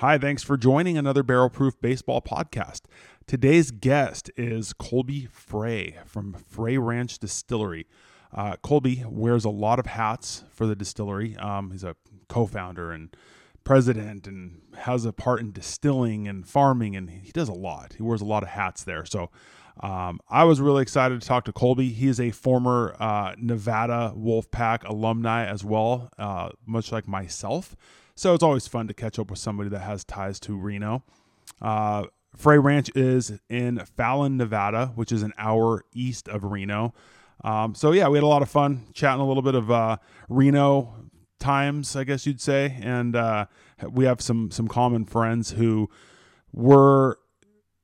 Hi, thanks for joining another Barrel Proof Baseball podcast. Today's guest is Colby Frey from Frey Ranch Distillery. Uh, Colby wears a lot of hats for the distillery. Um, he's a co founder and president and has a part in distilling and farming, and he does a lot. He wears a lot of hats there. So um, I was really excited to talk to Colby. He is a former uh, Nevada Wolfpack alumni as well, uh, much like myself. So it's always fun to catch up with somebody that has ties to Reno. Uh, Frey Ranch is in Fallon, Nevada, which is an hour east of Reno. Um, so yeah, we had a lot of fun chatting a little bit of uh, Reno times, I guess you'd say, and uh, we have some some common friends who were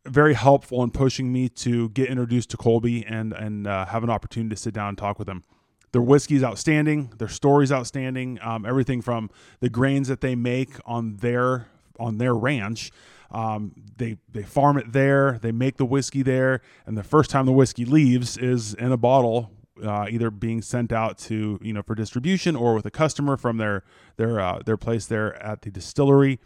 very helpful in pushing me to get introduced to Colby and and uh, have an opportunity to sit down and talk with him. Their whiskey is outstanding. Their story's outstanding. Um, everything from the grains that they make on their on their ranch. Um, they they farm it there. They make the whiskey there, and the first time the whiskey leaves is in a bottle, uh, either being sent out to you know for distribution or with a customer from their their uh, their place there at the distillery.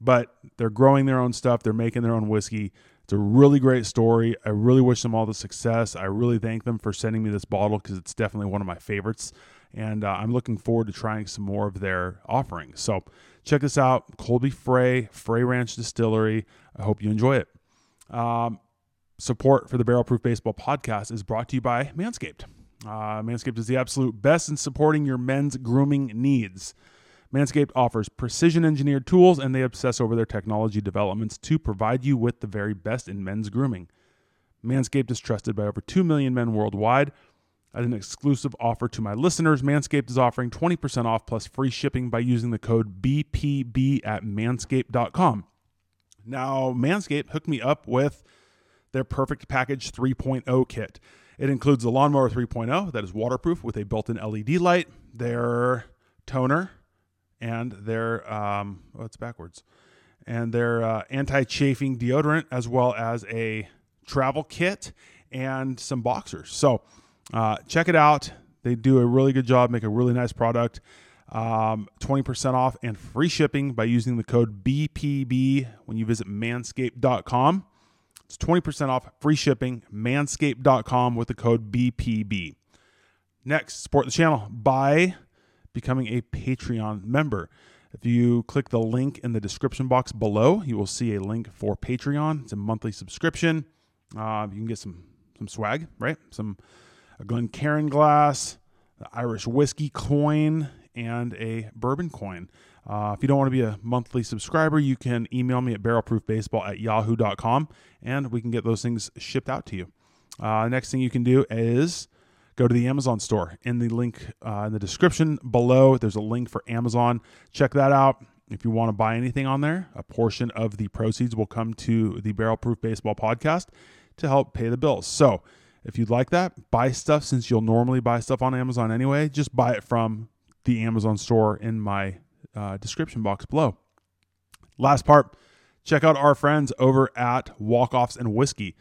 But they're growing their own stuff. They're making their own whiskey. It's a really great story. I really wish them all the success. I really thank them for sending me this bottle because it's definitely one of my favorites. And uh, I'm looking forward to trying some more of their offerings. So check this out Colby Frey, Frey Ranch Distillery. I hope you enjoy it. Um, support for the Barrel Proof Baseball podcast is brought to you by Manscaped. Uh, Manscaped is the absolute best in supporting your men's grooming needs. Manscaped offers precision engineered tools and they obsess over their technology developments to provide you with the very best in men's grooming. Manscaped is trusted by over 2 million men worldwide. As an exclusive offer to my listeners, Manscaped is offering 20% off plus free shipping by using the code BPB at manscaped.com. Now, Manscaped hooked me up with their Perfect Package 3.0 kit. It includes the Lawnmower 3.0 that is waterproof with a built in LED light, their toner, and their um, oh, it's backwards, and their uh, anti-chafing deodorant, as well as a travel kit and some boxers. So uh, check it out. They do a really good job, make a really nice product. Um, 20% off and free shipping by using the code BPB when you visit manscaped.com. It's 20% off free shipping, manscaped.com with the code BPB. Next, support the channel by becoming a Patreon member. If you click the link in the description box below, you will see a link for Patreon. It's a monthly subscription. Uh, you can get some some swag, right? Some a Glencairn glass, Irish whiskey coin, and a bourbon coin. Uh, if you don't want to be a monthly subscriber, you can email me at barrelproofbaseball at yahoo.com and we can get those things shipped out to you. Uh, next thing you can do is go to the Amazon store. In the link uh, in the description below, there's a link for Amazon. Check that out. If you want to buy anything on there, a portion of the proceeds will come to the Barrel Proof Baseball podcast to help pay the bills. So, if you'd like that, buy stuff since you'll normally buy stuff on Amazon anyway. Just buy it from the Amazon store in my uh, description box below. Last part, check out our friends over at Walkoffs and Whiskey.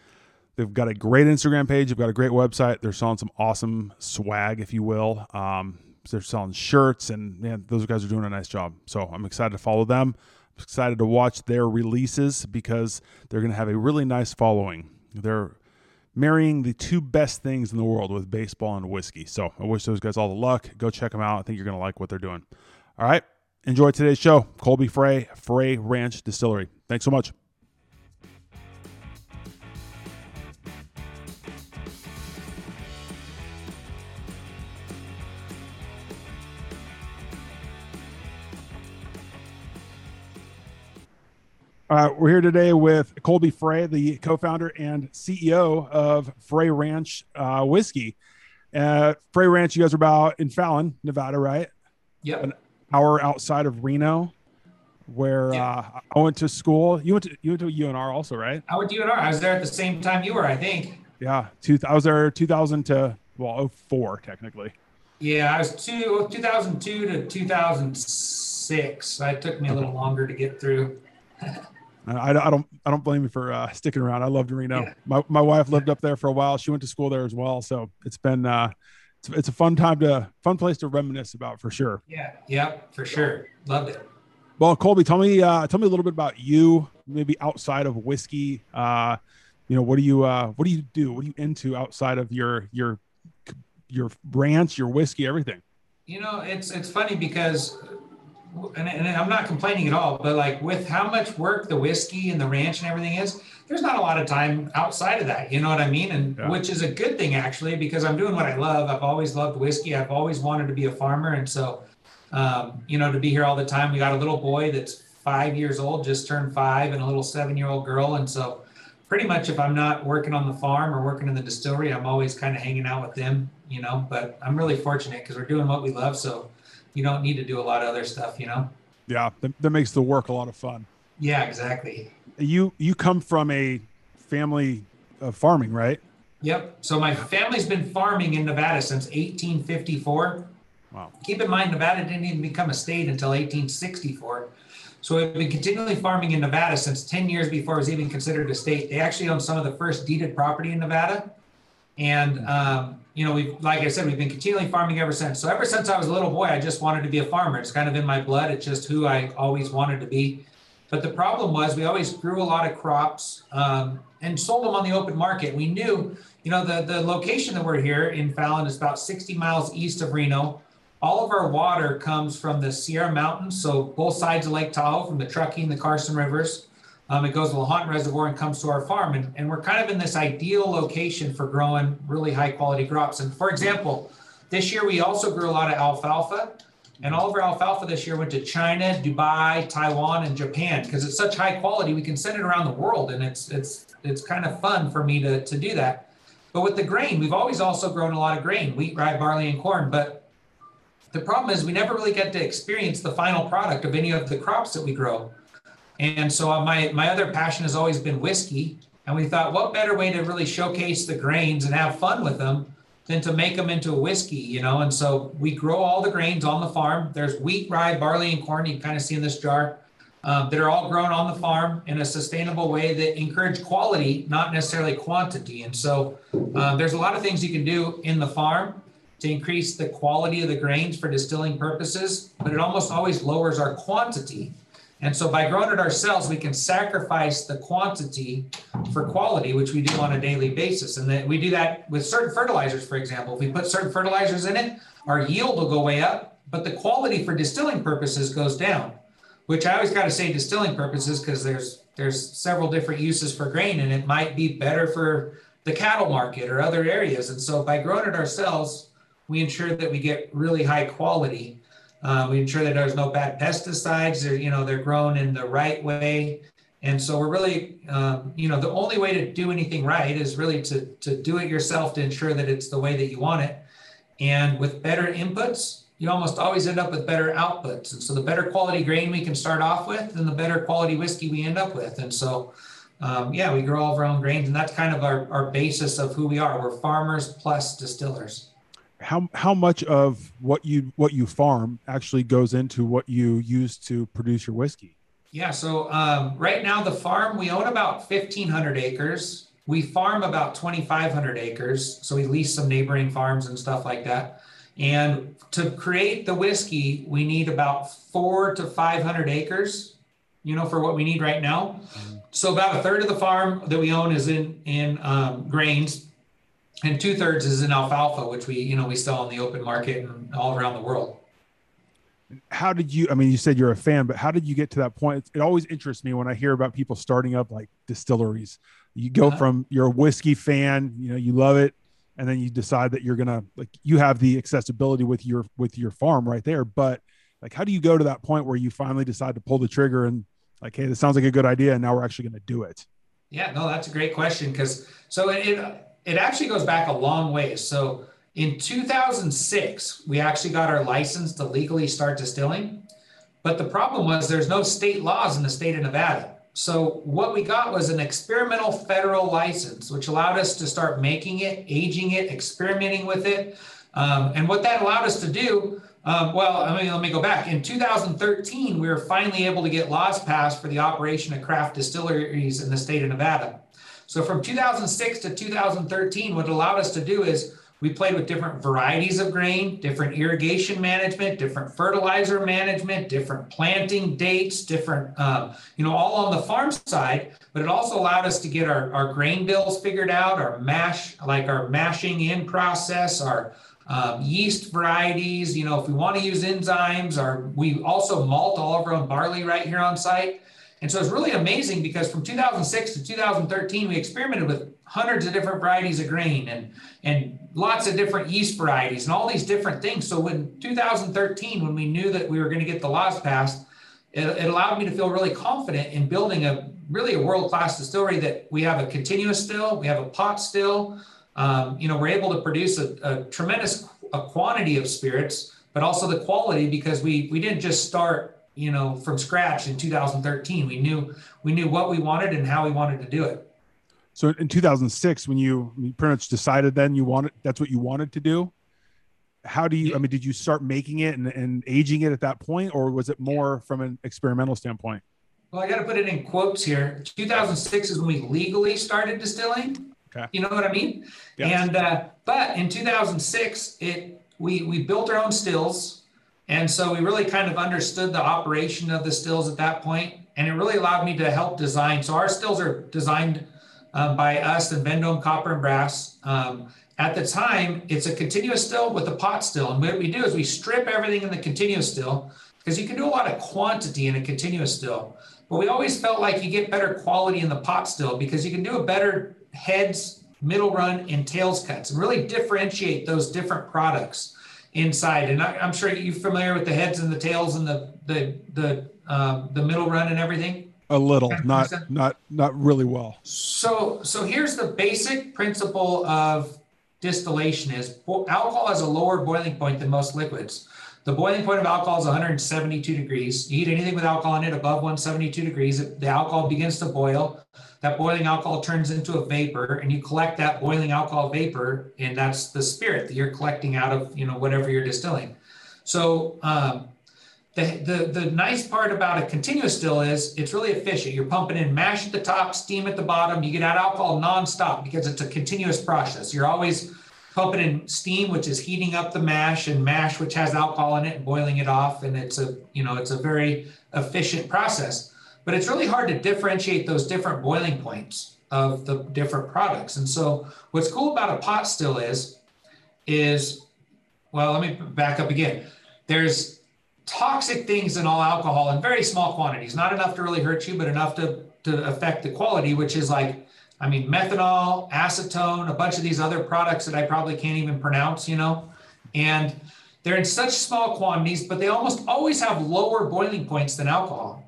They've got a great Instagram page. They've got a great website. They're selling some awesome swag, if you will. Um, they're selling shirts, and man, those guys are doing a nice job. So I'm excited to follow them. I'm excited to watch their releases because they're going to have a really nice following. They're marrying the two best things in the world with baseball and whiskey. So I wish those guys all the luck. Go check them out. I think you're going to like what they're doing. All right. Enjoy today's show. Colby Frey, Frey Ranch Distillery. Thanks so much. Uh, we're here today with Colby Frey, the co-founder and CEO of Frey Ranch uh, Whiskey. Uh, Frey Ranch, you guys are about in Fallon, Nevada, right? Yep. An hour outside of Reno, where Yeah. uh, I went to school. You went to you went to UNR also, right? I went to UNR. I was there at the same time you were, I think. Yeah, two, I was there 2000 to well 04 technically. Yeah, I was two, 2002 to 2006. So it took me a little longer to get through. I, I don't I don't blame you for uh, sticking around. I loved Reno. Yeah. My my wife lived up there for a while. She went to school there as well, so it's been uh, it's, it's a fun time to fun place to reminisce about for sure. Yeah, yep, for sure. Loved it. Well, Colby, tell me uh, tell me a little bit about you, maybe outside of whiskey. Uh, you know, what do you uh, what do you do? What are you into outside of your your your ranch, your whiskey, everything? You know, it's it's funny because and, and, I'm not complaining at all, but like with how much work the whiskey and the ranch and everything is, there's not a lot of time outside of that. You know what I mean? And yeah. which is a good thing actually, because I'm doing what I love. I've always loved whiskey. I've always wanted to be a farmer. And so, um, you know, to be here all the time, we got a little boy that's five years old, just turned five, and a little seven year old girl. And so, pretty much if I'm not working on the farm or working in the distillery, I'm always kind of hanging out with them, you know. But I'm really fortunate because we're doing what we love. So, you don't need to do a lot of other stuff, you know? Yeah, that, that makes the work a lot of fun. Yeah, exactly. You you come from a family of farming, right? Yep. So my family's been farming in Nevada since 1854. Wow. Keep in mind, Nevada didn't even become a state until 1864. So we've been continually farming in Nevada since 10 years before it was even considered a state. They actually own some of the first deeded property in Nevada. And um, you know, we've, like I said, we've been continually farming ever since. So ever since I was a little boy, I just wanted to be a farmer. It's kind of in my blood. It's just who I always wanted to be. But the problem was we always grew a lot of crops um, and sold them on the open market. We knew, you know, the, the location that we're here in Fallon is about 60 miles east of Reno. All of our water comes from the Sierra Mountains, so both sides of Lake Tahoe, from the Truckee, and the Carson Rivers. Um, it goes to the Lahontan Reservoir and comes to our farm. And, and we're kind of in this ideal location for growing really high quality crops. And for example, this year we also grew a lot of alfalfa. And all of our alfalfa this year went to China, Dubai, Taiwan, and Japan because it's such high quality. We can send it around the world, and it's it's it's kind of fun for me to to do that. But with the grain, we've always also grown a lot of grain: wheat, rye, barley, and corn. But the problem is we never really get to experience the final product of any of the crops that we grow. And so my my other passion has always been whiskey. And we thought, what better way to really showcase the grains and have fun with them than to make them into a whiskey, you know? And so we grow all the grains on the farm. There's wheat, rye, barley, and corn. You can kind of see in this jar um, that are all grown on the farm in a sustainable way that encourage quality, not necessarily quantity. And so uh, there's a lot of things you can do in the farm to increase the quality of the grains for distilling purposes, but it almost always lowers our quantity. And so by growing it ourselves, we can sacrifice the quantity for quality, which we do on a daily basis. And then we do that with certain fertilizers, for example. If we put certain fertilizers in it, our yield will go way up, but the quality for distilling purposes goes down, which I always got to say distilling purposes because there's there's several different uses for grain and it might be better for the cattle market or other areas. And so by growing it ourselves, we ensure that we get really high quality uh, we ensure that there's no bad pesticides. They're, you know, they're grown in the right way. And so we're really, um, you know, the only way to do anything right is really to, to do it yourself to ensure that it's the way that you want it. And with better inputs, you almost always end up with better outputs. And so the better quality grain we can start off with, then the better quality whiskey we end up with. And so, um, yeah, we grow all of our own grains, and that's kind of our, our basis of who we are. We're farmers plus distillers how how much of what you what you farm actually goes into what you use to produce your whiskey? Yeah, so um, right now the farm we own about fifteen hundred acres. We farm about twenty five hundred acres, so we lease some neighboring farms and stuff like that. And to create the whiskey, we need about four to five hundred acres. You know, for what we need right now. Mm-hmm. So about a third of the farm that we own is in in um, grains, and two thirds is in alfalfa, which we you know we sell in the open market and all around the world. How did you? I mean, you said you're a fan, but how did you get to that point? It always interests me when I hear about people starting up like distilleries. You go uh-huh. from you're a whiskey fan, you know, you love it, and then you decide that you're gonna like you have the accessibility with your with your farm right there. But like, how do you go to that point where you finally decide to pull the trigger and like, hey, this sounds like a good idea, and now we're actually gonna do it? Yeah, no, that's a great question because so it, it it actually goes back a long ways. So in 2006, we actually got our license to legally start distilling. But the problem was there's no state laws in the state of Nevada. So what we got was an experimental federal license, which allowed us to start making it, aging it, experimenting with it. Um, and what that allowed us to do, um, well, I mean, let me go back. In 2013, we were finally able to get laws passed for the operation of craft distilleries in the state of Nevada. So from 2006 to 2013, what allowed us to do is we played with different varieties of grain, different irrigation management, different fertilizer management, different planting dates, different, um, you know, all on the farm side. But it also allowed us to get our, our grain bills figured out, our mash, like our mashing in process, our um, yeast varieties. You know, if we want to use enzymes, or we also malt all of our own barley right here on site. And so it's really amazing because from 2006 to 2013, we experimented with hundreds of different varieties of grain and, and lots of different yeast varieties and all these different things. So when 2013, when we knew that we were going to get the laws passed, it, it allowed me to feel really confident in building a really a world-class distillery that we have a continuous still, we have a pot still. Um, you know, we're able to produce a, a tremendous a quantity of spirits, but also the quality because we we didn't just start you know from scratch in 2013 we knew we knew what we wanted and how we wanted to do it. So in 2006 when you, you pretty much decided then you wanted that's what you wanted to do how do you i mean did you start making it and, and aging it at that point or was it more from an experimental standpoint? Well i got to put it in quotes here. 2006 is when we legally started distilling. Okay. You know what i mean? Yes. and uh, but in 2006 it we we built our own stills and so we really kind of understood the operation of the stills at that point, and it really allowed me to help design. So our stills are designed um, by us and Vendome Copper and Brass. Um, at the time, it's a continuous still with a pot still. And what we do is we strip everything in the continuous still because you can do a lot of quantity in a continuous still. But we always felt like you get better quality in the pot still because you can do a better heads, middle run, and tails cuts and really differentiate those different products inside. And I, am sure you're familiar with the heads and the tails and the the the um, the middle run and everything. A little, not not not really well. So so here's the basic principle of distillation: is alcohol has a lower boiling point than most liquids. The boiling point of alcohol is 172 degrees. You eat anything with alcohol in it above 172 degrees, the alcohol begins to boil that boiling alcohol turns into a vapor and you collect that boiling alcohol vapor and that's the spirit that you're collecting out of you know whatever you're distilling. So um, the, the, the nice part about a continuous still is it's really efficient. You're pumping in mash at the top steam at the bottom. You get out alcohol nonstop because it's a continuous process. You're always pumping in steam which is heating up the mash and mash which has alcohol in it and boiling it off and it's a you know it's a very efficient process but it's really hard to differentiate those different boiling points of the different products. And so what's cool about a pot still is, is, well, let me back up again. There's toxic things in all alcohol in very small quantities, not enough to really hurt you, but enough to, to affect the quality, which is like, I mean, methanol, acetone, a bunch of these other products that I probably can't even pronounce, you know, and they're in such small quantities, but they almost always have lower boiling points than alcohol.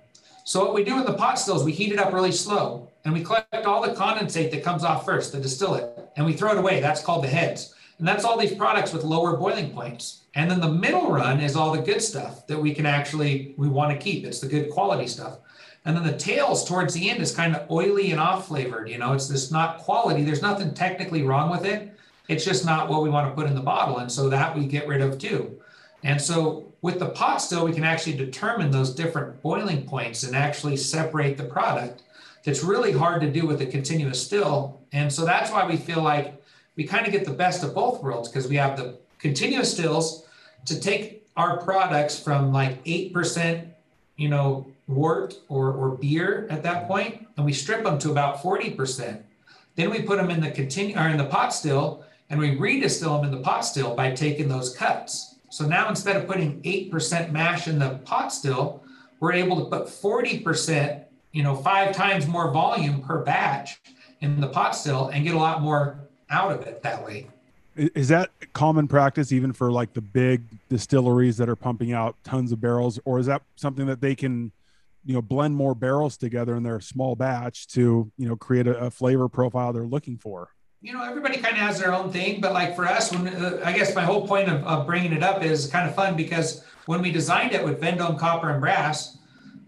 So what we do in the pot stills, we heat it up really slow and we collect all the condensate that comes off first, the distillate, and we throw it away. That's called the heads. And that's all these products with lower boiling points. And then the middle run is all the good stuff that we can actually, we want to keep. It's the good quality stuff. And then the tails towards the end is kind of oily and off flavored. You know, it's this not quality. There's nothing technically wrong with it. It's just not what we want to put in the bottle. And so that we get rid of too. And so with the pot still, we can actually determine those different boiling points and actually separate the product. That's really hard to do with a continuous still. And so that's why we feel like we kind of get the best of both worlds because we have the continuous stills to take our products from like 8%, you know, wort or, or beer at that point, and we strip them to about 40%. Then we put them in the continue or in the pot still and we redistill them in the pot still by taking those cuts. So now instead of putting 8% mash in the pot still, we're able to put 40%, you know, five times more volume per batch in the pot still and get a lot more out of it that way. Is that common practice even for like the big distilleries that are pumping out tons of barrels, or is that something that they can, you know, blend more barrels together in their small batch to, you know, create a, a flavor profile they're looking for? You know, everybody kind of has their own thing, but like for us, when uh, I guess my whole point of, of bringing it up is kind of fun because when we designed it with Vendome Copper and Brass,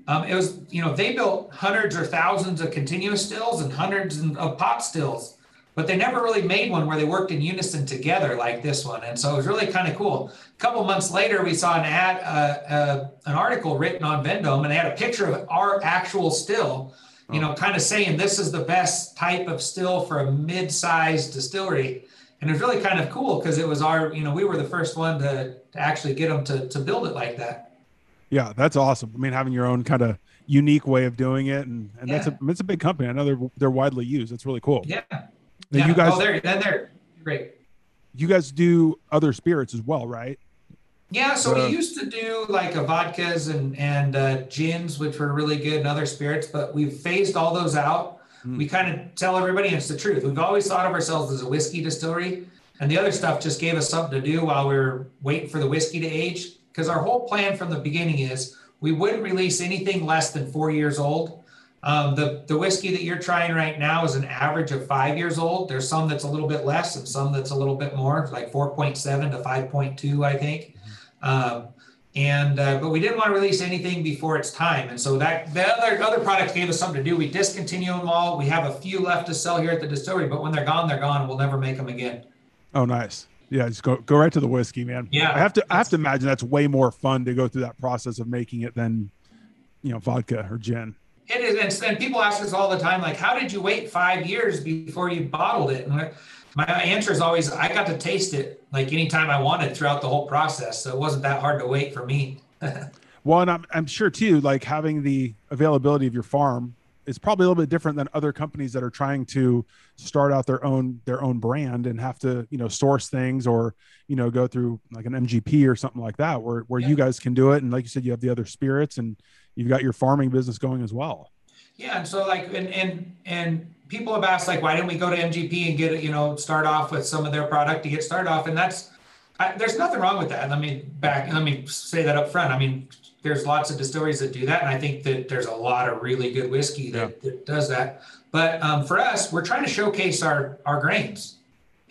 um, it was, you know, they built hundreds or thousands of continuous stills and hundreds of pot stills, but they never really made one where they worked in unison together like this one. And so it was really kind of cool. A couple months later, we saw an ad, uh, uh, an article written on Vendome, and they had a picture of our actual still you know, kind of saying this is the best type of still for a mid-sized distillery. and it was really kind of cool because it was our, you know, we were the first one to, to actually get them to, to build it like that. Yeah, that's awesome. I mean, having your own kind of unique way of doing it, and, and yeah. that's a it's a big company. I know they're they're widely used. That's really cool. Yeah. yeah. You guys, oh, there, then they're great. You guys do other spirits as well, right? Yeah, so uh, we used to do like a vodkas and and uh, gins, which were really good, and other spirits, but we've phased all those out Mm. We kind of tell everybody, it's the truth. We've always thought of ourselves as a whiskey distillery, and the other stuff just gave us something to do while we are waiting for the whiskey to age. Because our whole plan from the beginning is we wouldn't release anything less than four years old. Um, the the whiskey that you're trying right now is an average of five years old. There's some that's a little bit less, and some that's a little bit more, like 4.7 to 5.2, I think. Um, and uh, but we didn't want to release anything before its time. And so that the other other products gave us something to do. We discontinue them all. We have a few left to sell here at the distillery but when they're gone they're gone. We'll never make them again. Oh nice. Yeah just go go right to the whiskey man. Yeah. I have to i have to imagine that's way more fun to go through that process of making it than you know vodka or gin. It is and, and people ask us all the time like how did you wait five years before you bottled it? And my answer is always I got to taste it like anytime I wanted throughout the whole process. So it wasn't that hard to wait for me. well, and I'm, I'm sure too, like having the availability of your farm is probably a little bit different than other companies that are trying to start out their own their own brand and have to you know source things or you know go through like an MGP or something like that where where yeah. you guys can do it and like you said you have the other spirits and you've got your farming business going as well. Yeah, and so like and and and people have asked like, why didn't we go to MGP and get it, you know, start off with some of their product to get started off? And that's, I, there's nothing wrong with that. Let me back, let me say that up front. I mean, there's lots of distilleries that do that. And I think that there's a lot of really good whiskey that, yeah. that does that. But um, for us, we're trying to showcase our, our grains.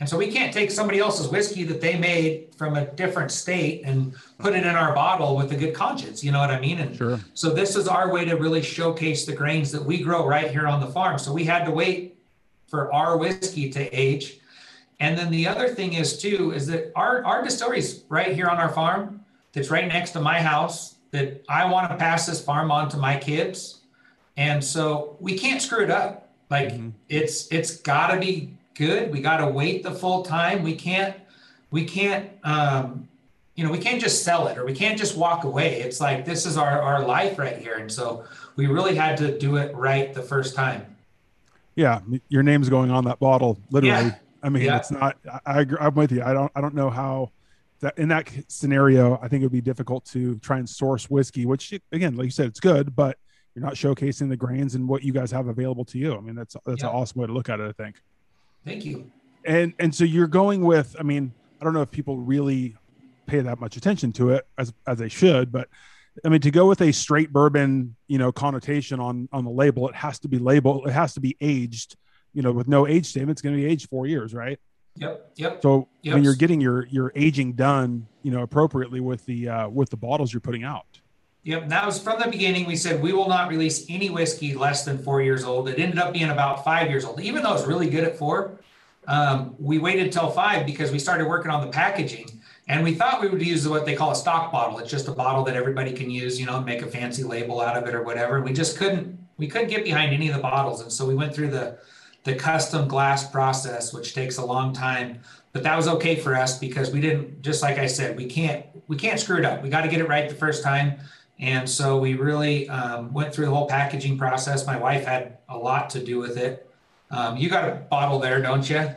And so we can't take somebody else's whiskey that they made from a different state and put it in our bottle with a good conscience. You know what I mean? And sure. so this is our way to really showcase the grains that we grow right here on the farm. So we had to wait for our whiskey to age. And then the other thing is too, is that our, our distillery's right here on our farm that's right next to my house that I want to pass this farm on to my kids. And so we can't screw it up. Like mm-hmm. it's it's gotta be good. We got to wait the full time. We can't, we can't, um, you know, we can't just sell it or we can't just walk away. It's like this is our our life right here, and so we really had to do it right the first time. Yeah, your name's going on that bottle, literally. Yeah. I mean, yeah. it's not. I, I I'm with you. I don't I don't know how that in that scenario. I think it would be difficult to try and source whiskey, which again, like you said, it's good, but you're not showcasing the grains and what you guys have available to you. I mean, that's that's yeah. an awesome way to look at it. I think. Thank you. And and so you're going with. I mean, I don't know if people really pay that much attention to it as as they should, but I mean, to go with a straight bourbon, you know, connotation on on the label, it has to be labeled. It has to be aged. You know, with no age statement, it's going to be aged four years, right? Yep. Yep. So yep. when you're getting your your aging done, you know, appropriately with the uh, with the bottles you're putting out. Yep, that was from the beginning. We said we will not release any whiskey less than four years old. It ended up being about five years old, even though it's really good at four. Um, we waited till five because we started working on the packaging, and we thought we would use what they call a stock bottle. It's just a bottle that everybody can use, you know, make a fancy label out of it or whatever. We just couldn't we couldn't get behind any of the bottles, and so we went through the the custom glass process, which takes a long time. But that was okay for us because we didn't. Just like I said, we can't we can't screw it up. We got to get it right the first time and so we really um, went through the whole packaging process. My wife had a lot to do with it. Um, you got a bottle there, don't you?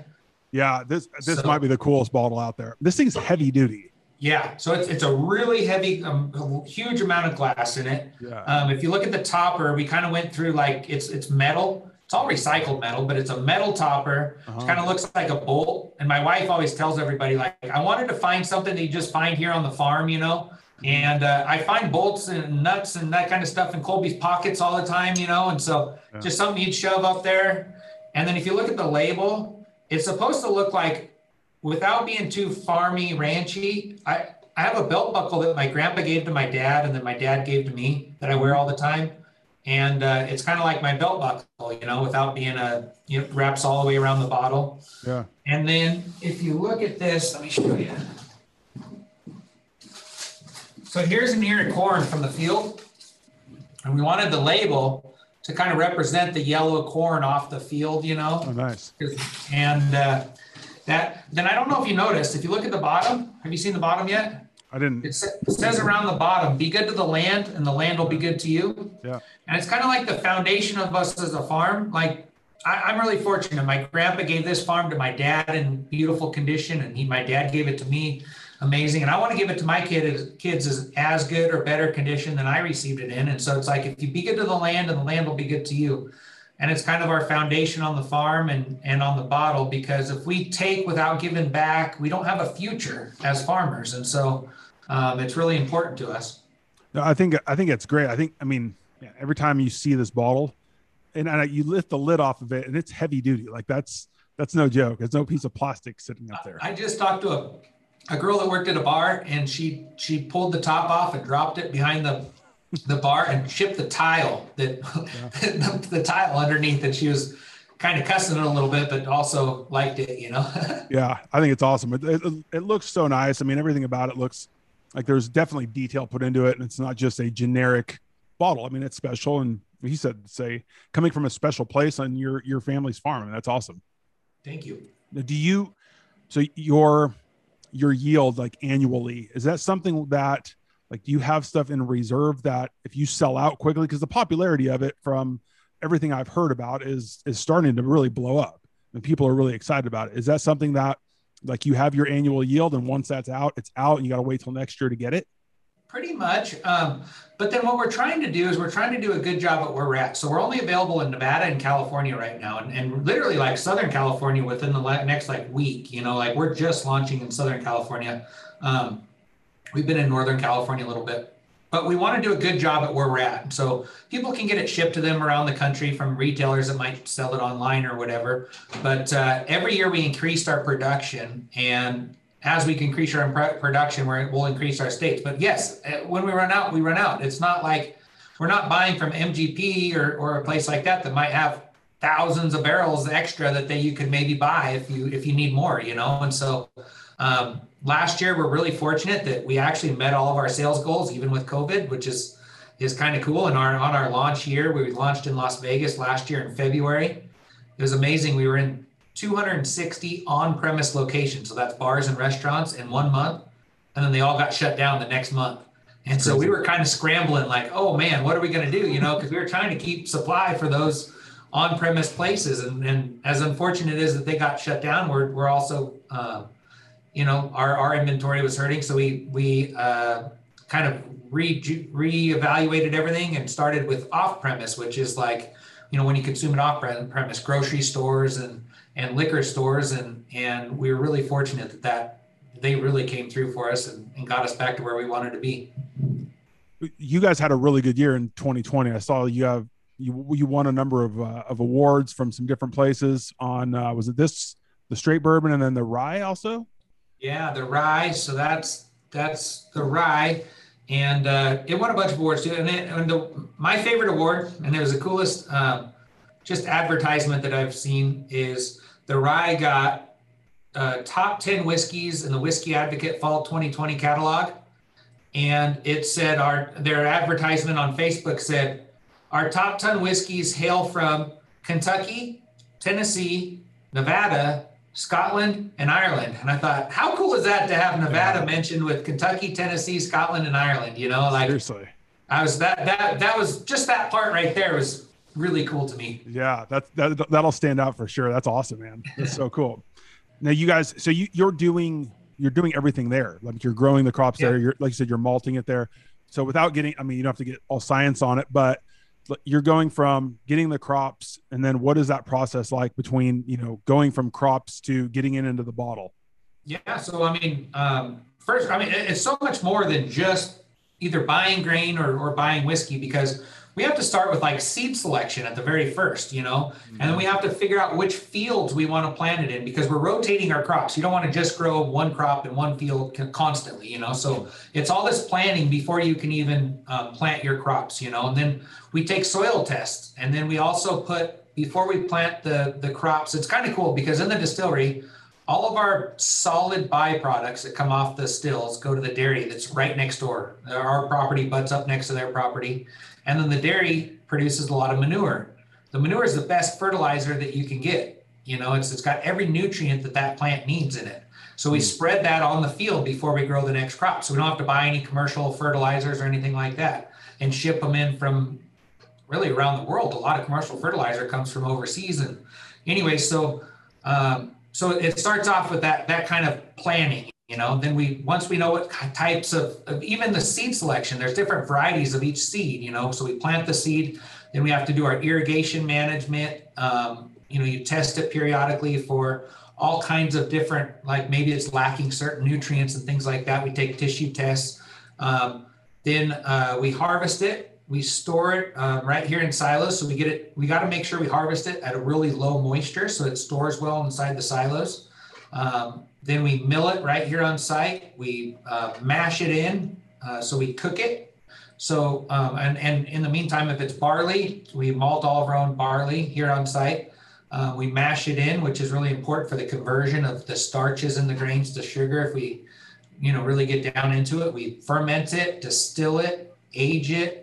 Yeah, this this so, might be the coolest bottle out there. This thing's heavy duty. Yeah, so it's, it's a really heavy, um, huge amount of glass in it. Yeah. Um, if you look at the topper, we kind of went through like it's it's metal. It's all recycled metal, but it's a metal topper. Uh-huh. It kind of looks like a bolt. And my wife always tells everybody like, I wanted to find something that you just find here on the farm, you know. And uh, I find bolts and nuts and that kind of stuff in Colby's pockets all the time, you know, and so yeah. just something he'd shove up there. And then if you look at the label, it's supposed to look like, without being too farmy, ranchy, I, I have a belt buckle that my grandpa gave to my dad and then my dad gave to me that I wear all the time. And uh, it's kind of like my belt buckle, you know, without being a, you know, wraps all the way around the bottle. Yeah. And then if you look at this, let me show you. So here's an ear of corn from the field. And we wanted the label to kind of represent the yellow corn off the field, you know? Oh, nice. And uh, that then I don't know if you noticed. If you look at the bottom, have you seen the bottom yet? I didn't. It says around the bottom, "Be good to the land, and the land will be good to you." Yeah. And it's kind of like the foundation of us as a farm. Like I, am really fortunate. My grandpa gave this farm to my dad in beautiful condition, and he, my dad gave it to me, amazing. And I want to give it to my kid, kids as as good or better condition than I received it in. And so it's like if you be good to the land, and the land will be good to you. And it's kind of our foundation on the farm and and on the bottle because if we take without giving back, we don't have a future as farmers. And so um, it's really important to us. No, I think I think it's great. I think I mean every time you see this bottle and, and you lift the lid off of it and it's heavy duty. Like that's that's no joke. It's no piece of plastic sitting up there. I just talked to a, a girl that worked at a bar and she she pulled the top off and dropped it behind the the bar and chipped the tile that yeah. the, the, tile underneath that she was kind of cussing it a little bit, but also liked it, you know? yeah, I think it's awesome. It, it, it, looks so nice. I mean, everything about it looks like there's definitely detail put into it and it's not just a generic bottle. I mean, it's special. And he said, say, coming from a special place on your your family's farm. and that's awesome. Thank you. Do you? So your your yield like annually is that something that like do you have stuff in reserve that if you sell out quickly because the popularity of it from everything I've heard about is is starting to really blow up and people are really excited about it. Is that something that like you have your annual yield and once that's out, it's out and you got to wait till next year to get it? Pretty much. Um, but then what we're trying to do is we're trying to do a good job at where we're at. So we're only available in Nevada and California right now, and, and literally like Southern California within the next like week. You know, like we're just launching in Southern California. Um, we've been in Northern California a little bit, but we want to do a good job at where we're at. So people can get it shipped to them around the country from retailers that might sell it online or whatever. But uh, every year we increased our production and as we can increase our production, we'll increase our states. But yes, uh, when we run out, we run out. It's not like we're not buying from MGP or, or a place like that that might have thousands of barrels extra that they you could maybe buy if you if you need more, you know. And so um, last year we're really fortunate that we actually met all of our sales goals even with COVID, which is is kind of cool. And our on our launch year, we launched in Las Vegas last year in February. It was amazing. We were in 260 on-premise locations. So that's bars and restaurants in one month. And then they all got shut down the next month. And so we were kind of scrambling like, oh man, what are we going to do? You know, because we were trying to keep supply for those on-premise places. And, and as unfortunate as that they got shut down, we're, we're also, uh, you know, our, our inventory was hurting. So we, we uh, kind of re reevaluated everything and started with off-premise, which is like, you know, when you consume it off-premise, grocery stores and and liquor stores, and and we were really fortunate that that they really came through for us and, and got us back to where we wanted to be. You guys had a really good year in 2020. I saw you have you you won a number of uh, of awards from some different places on uh, was it this the straight bourbon and then the rye also yeah the rye so that's that's the rye and uh, it won a bunch of awards too and, then, and the, my favorite award and it was the coolest uh, just advertisement that i've seen is the rye got uh, top 10 whiskeys in the Whiskey Advocate Fall 2020 catalog. And it said our their advertisement on Facebook said our top 10 whiskeys hail from Kentucky, Tennessee, Nevada, Scotland, and Ireland. And I thought, how cool is that to have Nevada yeah. mentioned with Kentucky, Tennessee, Scotland, and Ireland? You know, like seriously. I was that that that was just that part right there was really cool to me. Yeah, that's that that'll stand out for sure. That's awesome, man. That's so cool. Now you guys, so you you're doing you're doing everything there. Like you're growing the crops yeah. there. You're like you said, you're malting it there. So without getting, I mean, you don't have to get all science on it, but you're going from getting the crops, and then what is that process like between you know going from crops to getting it into the bottle? Yeah. So I mean, um, first, I mean, it's so much more than just either buying grain or, or buying whiskey because we have to start with like seed selection at the very first, you know, and then we have to figure out which fields we want to plant it in because we're rotating our crops. You don't want to just grow one crop in one field constantly, you know. So it's all this planning before you can even uh, plant your crops, you know. And then we take soil tests, and then we also put before we plant the the crops. It's kind of cool because in the distillery, all of our solid byproducts that come off the stills go to the dairy that's right next door. Our property butts up next to their property. And then the dairy produces a lot of manure. The manure is the best fertilizer that you can get. You know, it's it's got every nutrient that that plant needs in it. So we spread that on the field before we grow the next crop. So we don't have to buy any commercial fertilizers or anything like that and ship them in from really around the world. A lot of commercial fertilizer comes from overseas. And anyway, so um, so it starts off with that that kind of planning. You know, then we once we know what types of, of even the seed selection, there's different varieties of each seed. You know, so we plant the seed, then we have to do our irrigation management. Um, you know, you test it periodically for all kinds of different, like maybe it's lacking certain nutrients and things like that. We take tissue tests. Um, then uh, we harvest it. We store it um, right here in silos. So we get it, we got to make sure we harvest it at a really low moisture so it stores well inside the silos. Um, then we mill it right here on site. We uh, mash it in. Uh, so we cook it. So, um, and, and in the meantime, if it's barley, we malt all of our own barley here on site. Uh, we mash it in, which is really important for the conversion of the starches in the grains to sugar. If we, you know, really get down into it, we ferment it, distill it, age it,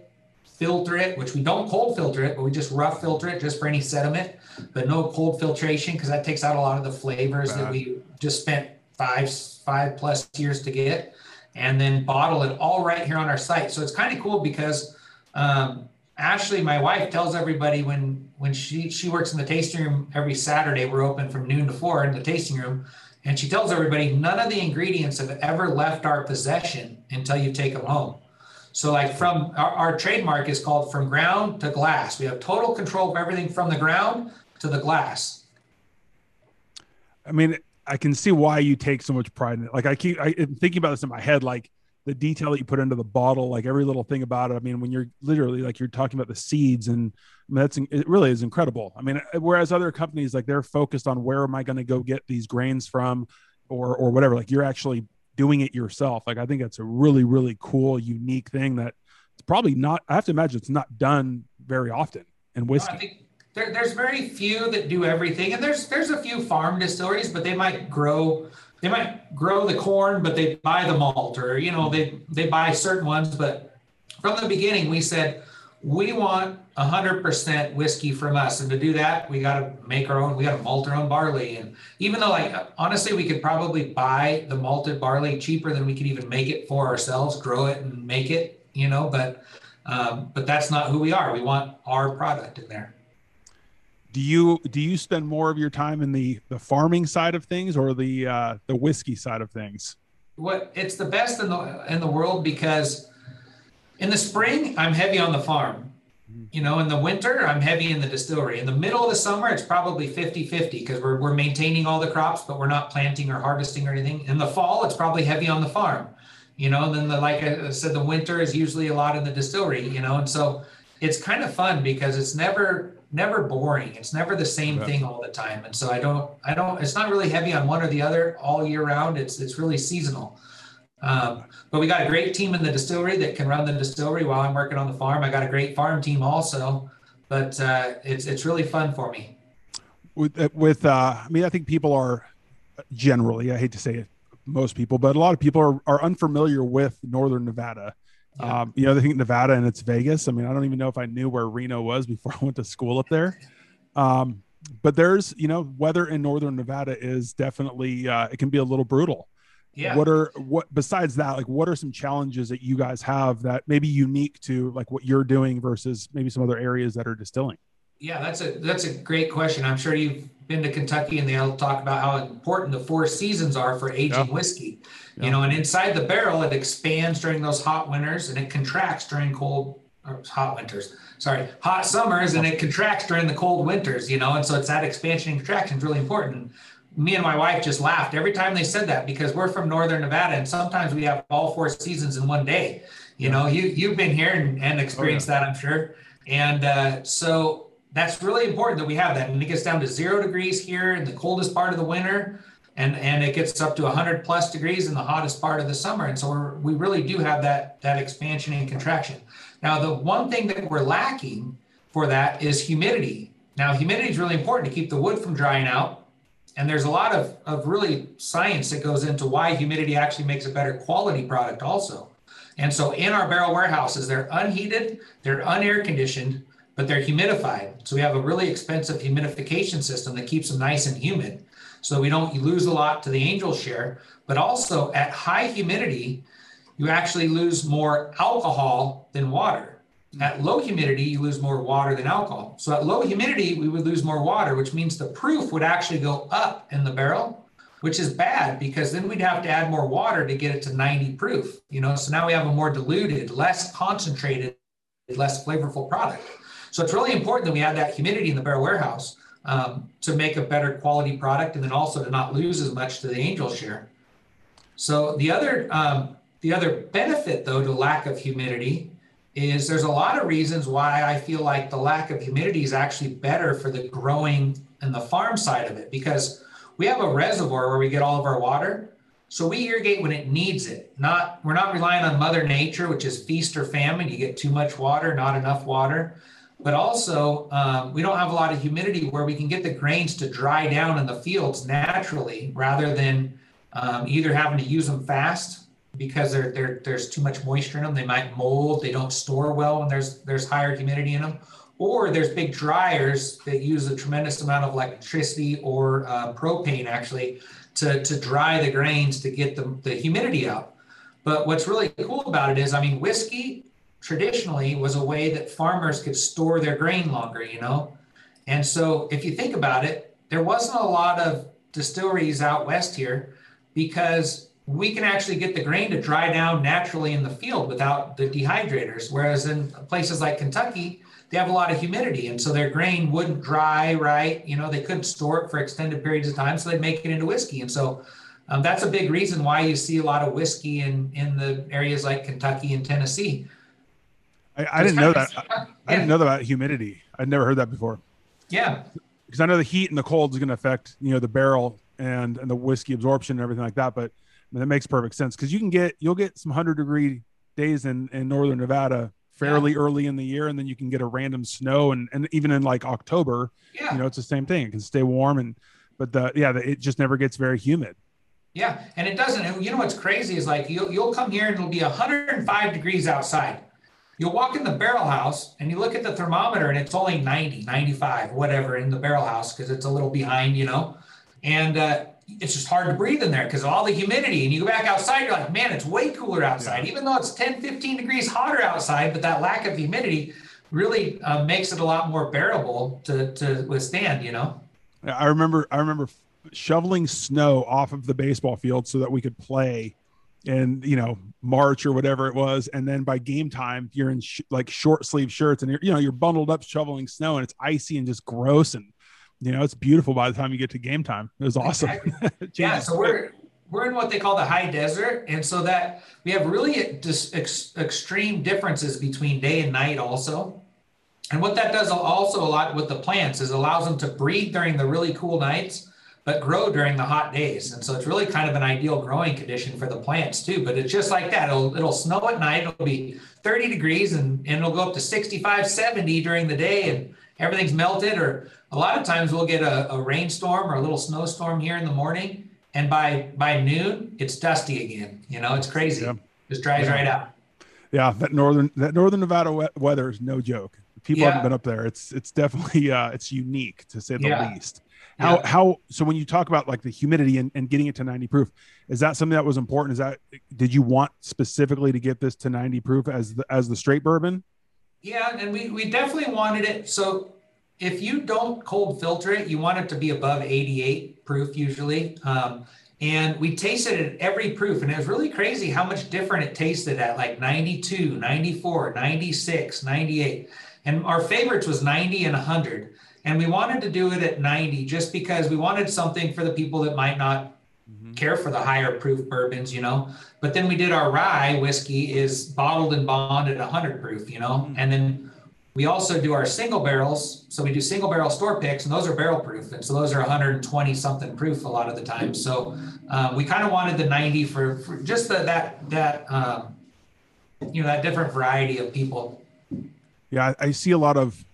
filter it, which we don't cold filter it, but we just rough filter it just for any sediment, but no cold filtration because that takes out a lot of the flavors Bad. that we just spent five five plus years to get, and then bottle it all right here on our site. So it's kind of cool because um, Ashley, my wife, tells everybody when when she she works in the tasting room every Saturday. We're open from noon to four in the tasting room, and she tells everybody none of the ingredients have ever left our possession until you take them home. So, like from our, our trademark is called from ground to glass. We have total control of everything from the ground to the glass. I mean, I can see why you take so much pride in it. Like I keep I, am thinking about this in my head, like the detail that you put into the bottle, like every little thing about it. I mean, when you're literally like you're talking about the seeds, and I mean, that's it. Really is incredible. I mean, uh, whereas other companies like they're focused on where am I going to go get these grains from, or or whatever. Like you're actually doing it yourself. Like I think that's a really really cool, unique thing that it's probably not. I have to imagine it's not done very often in whiskey. No, there, there's very few that do everything, and there's there's a few farm distilleries, but they might grow they might grow the corn, but they buy the malt, or you know, they they buy certain ones. But from the beginning, we said we want 100% whiskey from us, and to do that, we got to make our own. We got to malt our own barley, and even though, like honestly, we could probably buy the malted barley cheaper than we could even make it for ourselves, grow it and make it. You know, but um, but that's not who we are. We want our product in there do you do you spend more of your time in the the farming side of things or the uh, the whiskey side of things? What it's the best in the in the world because in the spring I'm heavy on the farm. You know, in the winter I'm heavy in the distillery. In the middle of the summer it's probably 50-50 because we're we're maintaining all the crops but we're not planting or harvesting or anything. In the fall it's probably heavy on the farm. You know, and then the like I said the winter is usually a lot in the distillery, you know, and so it's kind of fun because it's never never boring. It's never the same yeah. thing all the time. And so I don't, I don't, it's not really heavy on one or the other all year round. It's, it's really seasonal. Um, but we got a great team in the distillery that can run the distillery while I'm working on the farm. I got a great farm team also, but uh, it's, it's really fun for me. With, uh, with uh, I mean, I think people are generally, I hate to say it, most people, but a lot of people are, are unfamiliar with Northern Nevada. Yeah. Um, you know, they think Nevada and it's Vegas. I mean, I don't even know if I knew where Reno was before I went to school up there. Um, but there's, you know, weather in northern Nevada is definitely uh, it can be a little brutal. Yeah. What are what besides that, like what are some challenges that you guys have that may be unique to like what you're doing versus maybe some other areas that are distilling? Yeah, that's a that's a great question. I'm sure you've been to Kentucky and they'll talk about how important the four seasons are for aging yeah. whiskey. Yeah. You know, and inside the barrel, it expands during those hot winters and it contracts during cold hot winters. Sorry, hot summers and it contracts during the cold winters. You know, and so it's that expansion and contraction is really important. Me and my wife just laughed every time they said that because we're from northern Nevada and sometimes we have all four seasons in one day. You know, you you've been here and, and experienced oh, yeah. that, I'm sure. And uh, so that's really important that we have that. And it gets down to zero degrees here in the coldest part of the winter, and and it gets up to 100 plus degrees in the hottest part of the summer. And so we're, we really do have that that expansion and contraction. Now, the one thing that we're lacking for that is humidity. Now, humidity is really important to keep the wood from drying out. And there's a lot of, of really science that goes into why humidity actually makes a better quality product also. And so in our barrel warehouses, they're unheated, they're unair conditioned, but they're humidified. So we have a really expensive humidification system that keeps them nice and humid. So we don't lose a lot to the angel share, but also at high humidity, you actually lose more alcohol than water. At low humidity, you lose more water than alcohol. So at low humidity, we would lose more water, which means the proof would actually go up in the barrel, which is bad because then we'd have to add more water to get it to 90 proof. You know, so now we have a more diluted, less concentrated, less flavorful product. So it's really important that we add that humidity in the barrel warehouse um, to make a better quality product, and then also to not lose as much to the angel share. So the other um, the other benefit, though, to lack of humidity is there's a lot of reasons why I feel like the lack of humidity is actually better for the growing and the farm side of it because we have a reservoir where we get all of our water. So we irrigate when it needs it. Not we're not relying on Mother Nature, which is feast or famine. You get too much water, not enough water. But also, um, we don't have a lot of humidity where we can get the grains to dry down in the fields naturally, rather than um, either having to use them fast because they're, they're, there's too much moisture in them. They might mold. They don't store well when there's there's higher humidity in them. Or there's big dryers that use a tremendous amount of electricity or uh, propane actually to, to dry the grains to get the, the humidity out. But what's really cool about it is, I mean, whiskey traditionally was a way that farmers could store their grain longer, you know? And so if you think about it, there wasn't a lot of distilleries out west here because we can actually get the grain to dry down naturally in the field without the dehydrators. Whereas in places like Kentucky, they have a lot of humidity, and so their grain wouldn't dry right. You know, they couldn't store it for extended periods of time, so they'd make it into whiskey. And so um, that's a big reason why you see a lot of whiskey in in the areas like Kentucky and Tennessee. I, I didn't know that. I, I didn't know that about humidity. I'd never heard that before. Yeah, because I know the heat and the cold is going to affect you know the barrel and and the whiskey absorption and everything like that, but that makes perfect sense because you can get you'll get some hundred degree days in in northern Nevada fairly yeah. early in the year, and then you can get a random snow and and even in like October, yeah. you know, it's the same thing. It can stay warm and but the yeah, the, it just never gets very humid. Yeah, and it doesn't. You know what's crazy is like you'll you'll come here and it'll be 105 degrees outside. You'll walk in the barrel house and you look at the thermometer and it's only 90, 95, whatever in the barrel house because it's a little behind, you know. And uh, it's just hard to breathe in there because of all the humidity. And you go back outside, you're like, man, it's way cooler outside, yeah. even though it's 10, 15 degrees hotter outside. But that lack of humidity really uh, makes it a lot more bearable to, to withstand, you know? I remember, I remember shoveling snow off of the baseball field so that we could play in, you know, March or whatever it was. And then by game time, you're in sh- like short sleeve shirts and you're, you know, you're bundled up shoveling snow and it's icy and just gross. And you know, it's beautiful by the time you get to game time. It was awesome. Exactly. yeah. So we're, we're in what they call the high desert. And so that we have really just ex- extreme differences between day and night also. And what that does also a lot with the plants is allows them to breathe during the really cool nights, but grow during the hot days. And so it's really kind of an ideal growing condition for the plants too. But it's just like that. It'll, it'll snow at night. It'll be 30 degrees and, and it'll go up to 65, 70 during the day. And everything's melted or a lot of times we'll get a, a rainstorm or a little snowstorm here in the morning and by by noon it's dusty again you know it's crazy. Yeah. just dries yeah. right out. Yeah that northern that northern nevada we- weather is no joke. People yeah. haven't been up there. It's it's definitely uh it's unique to say the least. How how so when you talk about like the humidity and, and getting it to 90 proof is that something that was important? Is that did you want specifically to get this to 90 proof as the as the straight bourbon yeah, and we, we definitely wanted it. So if you don't cold filter it, you want it to be above 88 proof usually. Um, and we tasted it at every proof, and it was really crazy how much different it tasted at like 92, 94, 96, 98. And our favorites was 90 and 100. And we wanted to do it at 90 just because we wanted something for the people that might not. Care for the higher proof bourbons, you know. But then we did our rye whiskey is bottled and bonded at 100 proof, you know. Mm-hmm. And then we also do our single barrels. So we do single barrel store picks, and those are barrel proof. And so those are 120 something proof a lot of the time. So um, we kind of wanted the 90 for, for just the, that, that, um, you know, that different variety of people. Yeah, I see a lot of,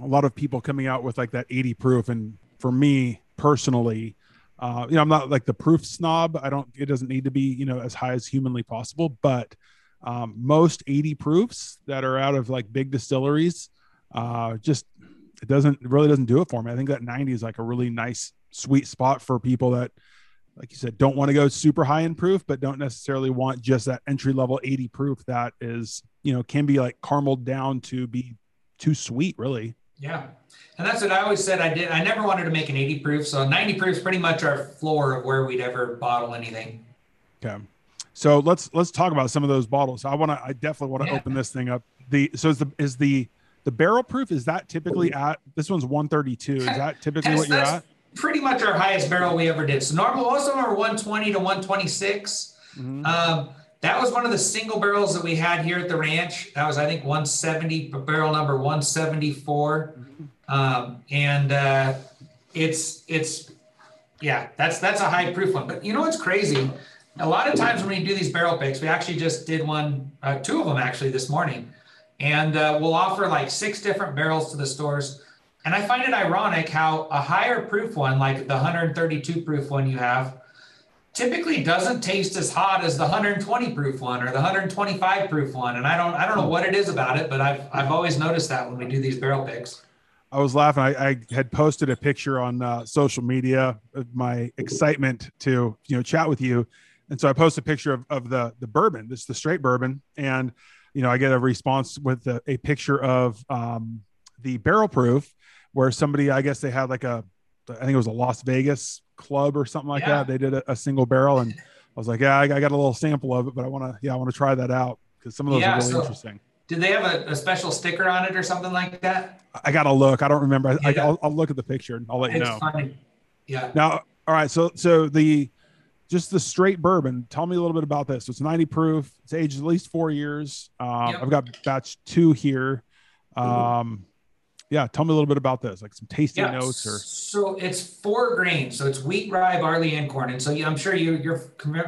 a lot of people coming out with like that 80 proof. And for me personally, uh, you know, I'm not like the proof snob. I don't. It doesn't need to be you know as high as humanly possible. But um, most 80 proofs that are out of like big distilleries, uh, just it doesn't it really doesn't do it for me. I think that 90 is like a really nice sweet spot for people that like you said don't want to go super high in proof but don't necessarily want just that entry level 80 proof that is you know can be like carameled down to be too sweet really yeah. And that's what i always said i did i never wanted to make an 80 proof so 90 proof is pretty much our floor of where we'd ever bottle anything. Okay. So let's let's talk about some of those bottles. I want to i definitely want to yeah. open this thing up. The so is the is the the barrel proof is that typically at this one's 132 is that typically what you're at? pretty much our highest barrel we ever did. So normal them are 120 to 126 mm-hmm. um, that was one of the single barrels that we had here at the ranch that was i think 170 barrel number 174 mm-hmm. um, and uh, it's it's yeah that's that's a high proof one but you know what's crazy a lot of times when we do these barrel picks we actually just did one uh, two of them actually this morning and uh, we'll offer like six different barrels to the stores. And I find it ironic how a higher proof one, like the 132 proof one you have, typically doesn't taste as hot as the 120 proof one or the 125 proof one. And I don't, I don't know what it is about it, but I've, I've always noticed that when we do these barrel picks. I was laughing. I, I had posted a picture on uh, social media of my excitement to you know chat with you, and so I posted a picture of, of the the bourbon. This is the straight bourbon, and you know, I get a response with a, a picture of um, the barrel proof where somebody, I guess they had like a, I think it was a Las Vegas club or something like yeah. that. They did a, a, single barrel, and I was like, yeah, I, I, got a little sample of it, but I want to, yeah, I want to try that out because some of those yeah, are really so interesting. Did they have a, a, special sticker on it or something like that? I got to look. I don't remember. I, will I'll look at the picture and I'll let it's you know. Funny. Yeah. Now, all right. So, so the just the straight bourbon. Tell me a little bit about this. So it's 90 proof. It's aged at least four years. Um, yep. I've got batch two here. Um, yeah, tell me a little bit about this, like some tasty yeah. notes or. So it's four grains. So it's wheat, rye, barley, and corn. And so I'm sure you, you're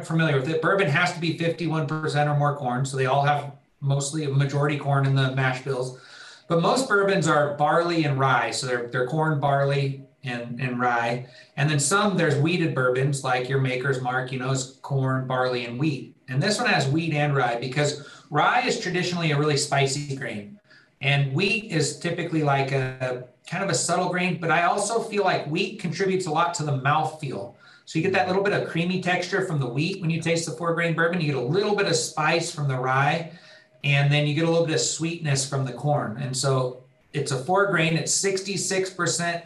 familiar with it. Bourbon has to be 51% or more corn. So they all have mostly a majority corn in the mash bills. But most bourbons are barley and rye. So they're, they're corn, barley, and, and rye. And then some, there's wheated bourbons like your Maker's Mark, you know, is corn, barley, and wheat. And this one has wheat and rye because rye is traditionally a really spicy grain. And wheat is typically like a kind of a subtle grain, but I also feel like wheat contributes a lot to the mouth feel. So you get that little bit of creamy texture from the wheat when you taste the four grain bourbon. You get a little bit of spice from the rye, and then you get a little bit of sweetness from the corn. And so it's a four grain, it's 66%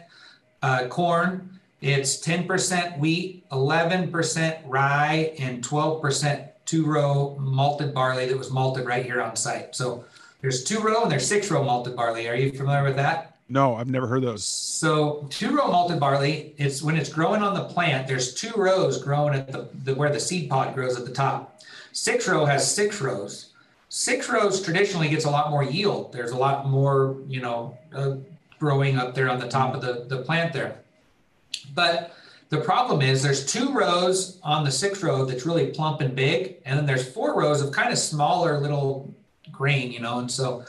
uh, corn, it's 10% wheat, 11% rye, and 12% two row malted barley that was malted right here on site. So there's two row and there's six row malted barley. Are you familiar with that? No, I've never heard those. So two row malted barley, it's when it's growing on the plant, there's two rows growing at the, the where the seed pod grows at the top. Six row has six rows. Six rows traditionally gets a lot more yield. There's a lot more, you know, uh, growing up there on the top of the, the plant there. But the problem is there's two rows on the six row that's really plump and big, and then there's four rows of kind of smaller little grain, you know. And so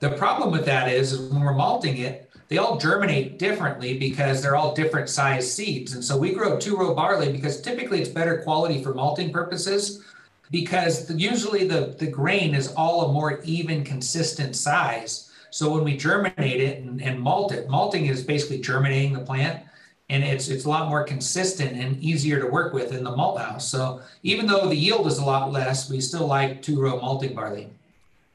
the problem with that is, is when we're malting it, they all germinate differently because they're all different size seeds. And so we grow two row barley because typically it's better quality for malting purposes because the, usually the, the grain is all a more even, consistent size. So when we germinate it and, and malt it, malting is basically germinating the plant and it's it's a lot more consistent and easier to work with in the malt house. So even though the yield is a lot less, we still like two row malting barley.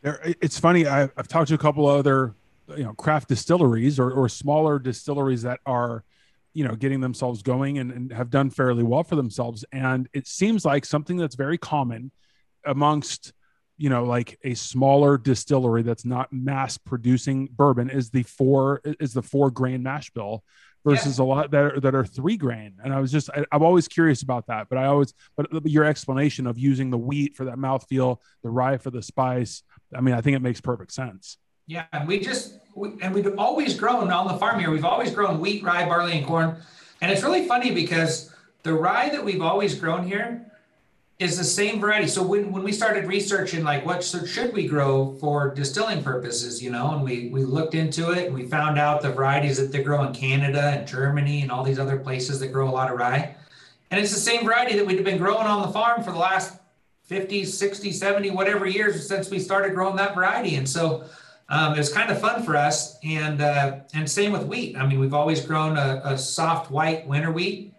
It's funny. I've, I've talked to a couple other, you know, craft distilleries or, or smaller distilleries that are, you know, getting themselves going and, and have done fairly well for themselves. And it seems like something that's very common amongst you know like a smaller distillery that's not mass producing bourbon is the four is the four grain mash bill versus yeah. a lot that are, that are three grain and i was just I, am always curious about that but i always but your explanation of using the wheat for that mouthfeel the rye for the spice i mean i think it makes perfect sense yeah and we just we, and we've always grown on the farm here we've always grown wheat rye barley and corn and it's really funny because the rye that we've always grown here is the same variety. So when, when we started researching like what should we grow for distilling purposes, you know, and we we looked into it and we found out the varieties that they grow in Canada and Germany and all these other places that grow a lot of rye. And it's the same variety that we've been growing on the farm for the last 50, 60, 70, whatever years since we started growing that variety. And so um, it was kind of fun for us. And uh, and same with wheat. I mean, we've always grown a, a, soft white winter wheat,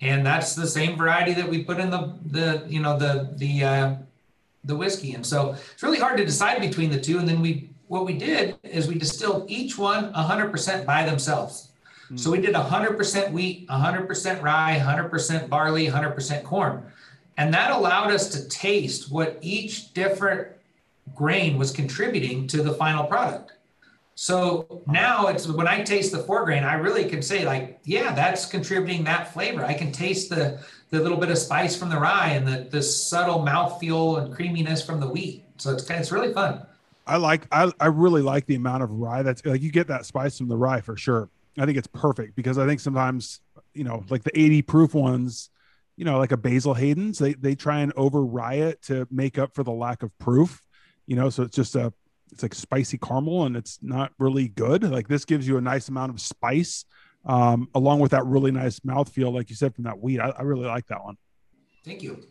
and that's the same variety that we put in the the you know the the uh, the whiskey. And so it's really hard to decide between the two. And then we what we did is we distilled each one 100% by themselves. Mm. So we did 100% wheat, 100% rye, 100% barley, 100% corn. And that allowed us to taste what each different grain was contributing to the final product. So now it's when I taste the four grain, I really can say like, yeah, that's contributing that flavor. I can taste the the little bit of spice from the rye and the the subtle mouthfeel and creaminess from the wheat. So it's it's really fun. I like I, I really like the amount of rye that's like you get that spice from the rye for sure. I think it's perfect because I think sometimes you know like the 80 proof ones, you know like a Basil Hayden's they they try and over it to make up for the lack of proof you know so it's just a it's like spicy caramel and it's not really good. Like this gives you a nice amount of spice um, along with that really nice mouthfeel like you said from that wheat I, I really like that one. Thank you.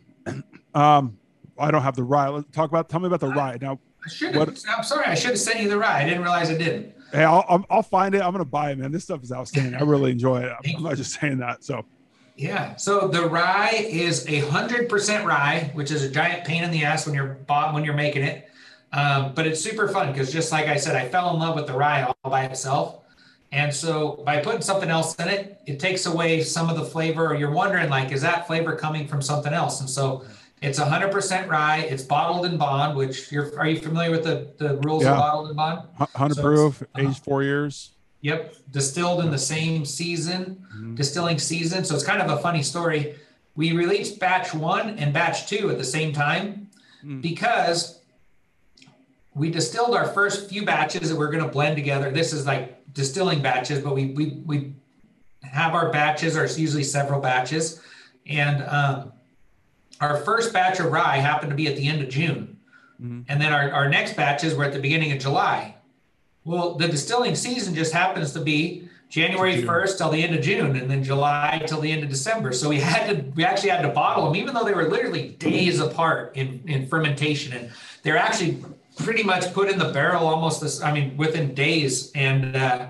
Um i don't have the rye. Let's talk about tell me about the I, rye. Now i should have i'm sorry i should have sent you the rye. I didn't realize i didn't. Hey i'll, I'll find it. I'm gonna buy it man. This stuff is outstanding. I really enjoy it. I'm, I'm not just saying that so yeah. So the rye is a hundred percent rye, which is a giant pain in the ass when you're bought when you're making it. Um, but it's super fun because just like I said, I fell in love with the rye all by itself. And so by putting something else in it, it takes away some of the flavor. Or you're wondering, like, is that flavor coming from something else? And so it's a 100% rye. It's bottled in bond, which you're, are you familiar with the, the rules yeah. of bottled in bond? 100 so proof, uh, aged four years. Yep. Distilled in the same season, mm-hmm. distilling season. So it's kind of a funny story. We released batch one and batch two at the same time mm. because we distilled our first few batches that we're going to blend together. This is like distilling batches, but we we we have our batches, or it's usually several batches, and um, our first batch of rye happened to be at the end of June, mm-hmm. and then our, our next batches were at the beginning of July. Well, the distilling season just happens to be January 1st till the end of June, and then July till the end of December. So we had to we actually had to bottle them, even though they were literally days apart in in fermentation, and they're actually pretty much put in the barrel almost this i mean within days. And uh,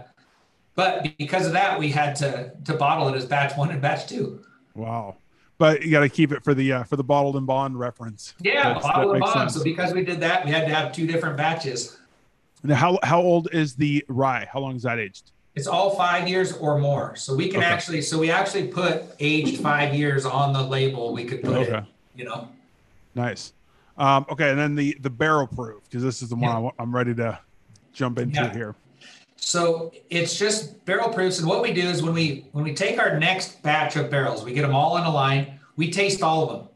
but because of that we had to to bottle it as batch one and batch two. Wow. But you got to keep it for the uh, for the bottled and bond reference. Yeah That's, bottled and bond. Sense. so because we did that we had to have two different batches now how how old is the rye how long is that aged it's all five years or more so we can okay. actually so we actually put aged five years on the label we could put okay. it you know nice um, okay, and then the the barrel proof because this is the one yeah. I'm ready to jump into yeah. here. So it's just barrel proofs, and what we do is when we when we take our next batch of barrels, we get them all in a line. We taste all of them.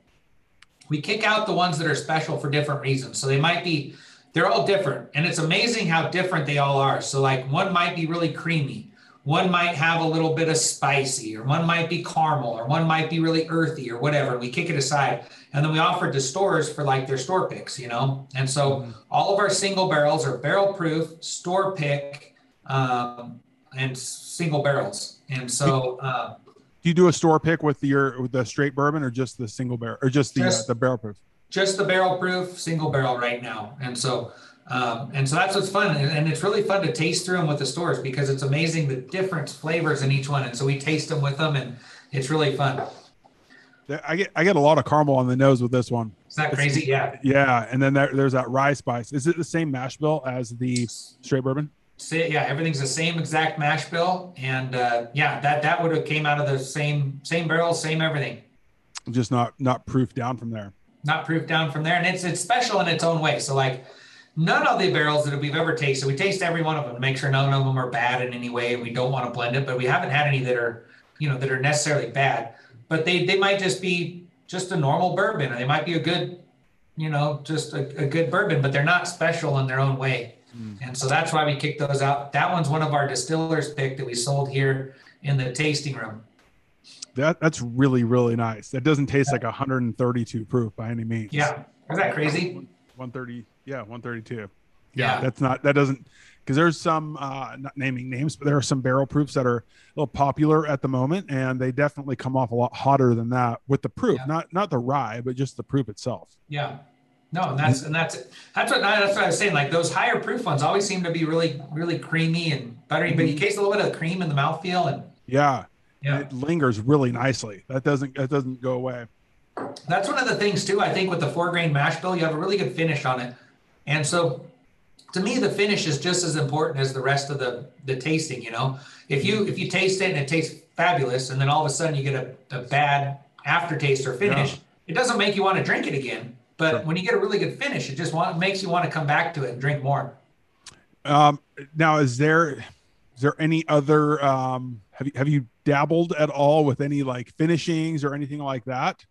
We kick out the ones that are special for different reasons. So they might be they're all different, and it's amazing how different they all are. So like one might be really creamy, one might have a little bit of spicy, or one might be caramel, or one might be really earthy, or whatever. We kick it aside. And then we offer it to stores for like their store picks, you know? And so mm-hmm. all of our single barrels are barrel proof, store pick, um, and single barrels. And so, uh, do you do a store pick with your with the straight bourbon or just the single barrel or just the just, uh, the barrel proof? Just the barrel proof single barrel right now. And so um, and so that's what's fun. And, and, it's really fun to taste through them with the stores because it's amazing the different flavors in each one. And so we taste them with them and it's really fun. I get I get a lot of caramel on the nose with this one. Is that crazy? Yeah. Yeah, and then there, there's that rye spice. Is it the same mash bill as the straight bourbon? Yeah, everything's the same exact mash bill, and uh, yeah, that that would have came out of the same same barrel, same everything. Just not not proof down from there. Not proof down from there, and it's it's special in its own way. So like none of the barrels that we've ever tasted, we taste every one of them to make sure none of them are bad in any way, and we don't want to blend it. But we haven't had any that are, you know, that are necessarily bad. But they they might just be just a normal bourbon, or they might be a good, you know, just a, a good bourbon, but they're not special in their own way. Mm. And so that's why we kicked those out. That one's one of our distillers pick that we sold here in the tasting room. That that's really really nice. That doesn't taste like 132 proof by any means. Yeah, is that crazy? 130. Yeah, 132. Yeah, yeah, that's not that doesn't because there's some uh, not naming names, but there are some barrel proofs that are a little popular at the moment, and they definitely come off a lot hotter than that with the proof, yeah. not not the rye, but just the proof itself. Yeah, No, and that's and that's that's what that's what I was saying. Like those higher proof ones always seem to be really really creamy and buttery, but you mm-hmm. taste a little bit of cream in the mouthfeel and yeah, yeah, it lingers really nicely. That doesn't that doesn't go away. That's one of the things too. I think with the four grain mash bill, you have a really good finish on it, and so to me the finish is just as important as the rest of the the tasting. You know, if you if you taste it and it tastes fabulous, and then all of a sudden you get a, a bad aftertaste or finish, yeah. it doesn't make you want to drink it again. But sure. when you get a really good finish, it just want, makes you want to come back to it and drink more. Um, now, is there is there any other um, have you have you dabbled at all with any like finishings or anything like that?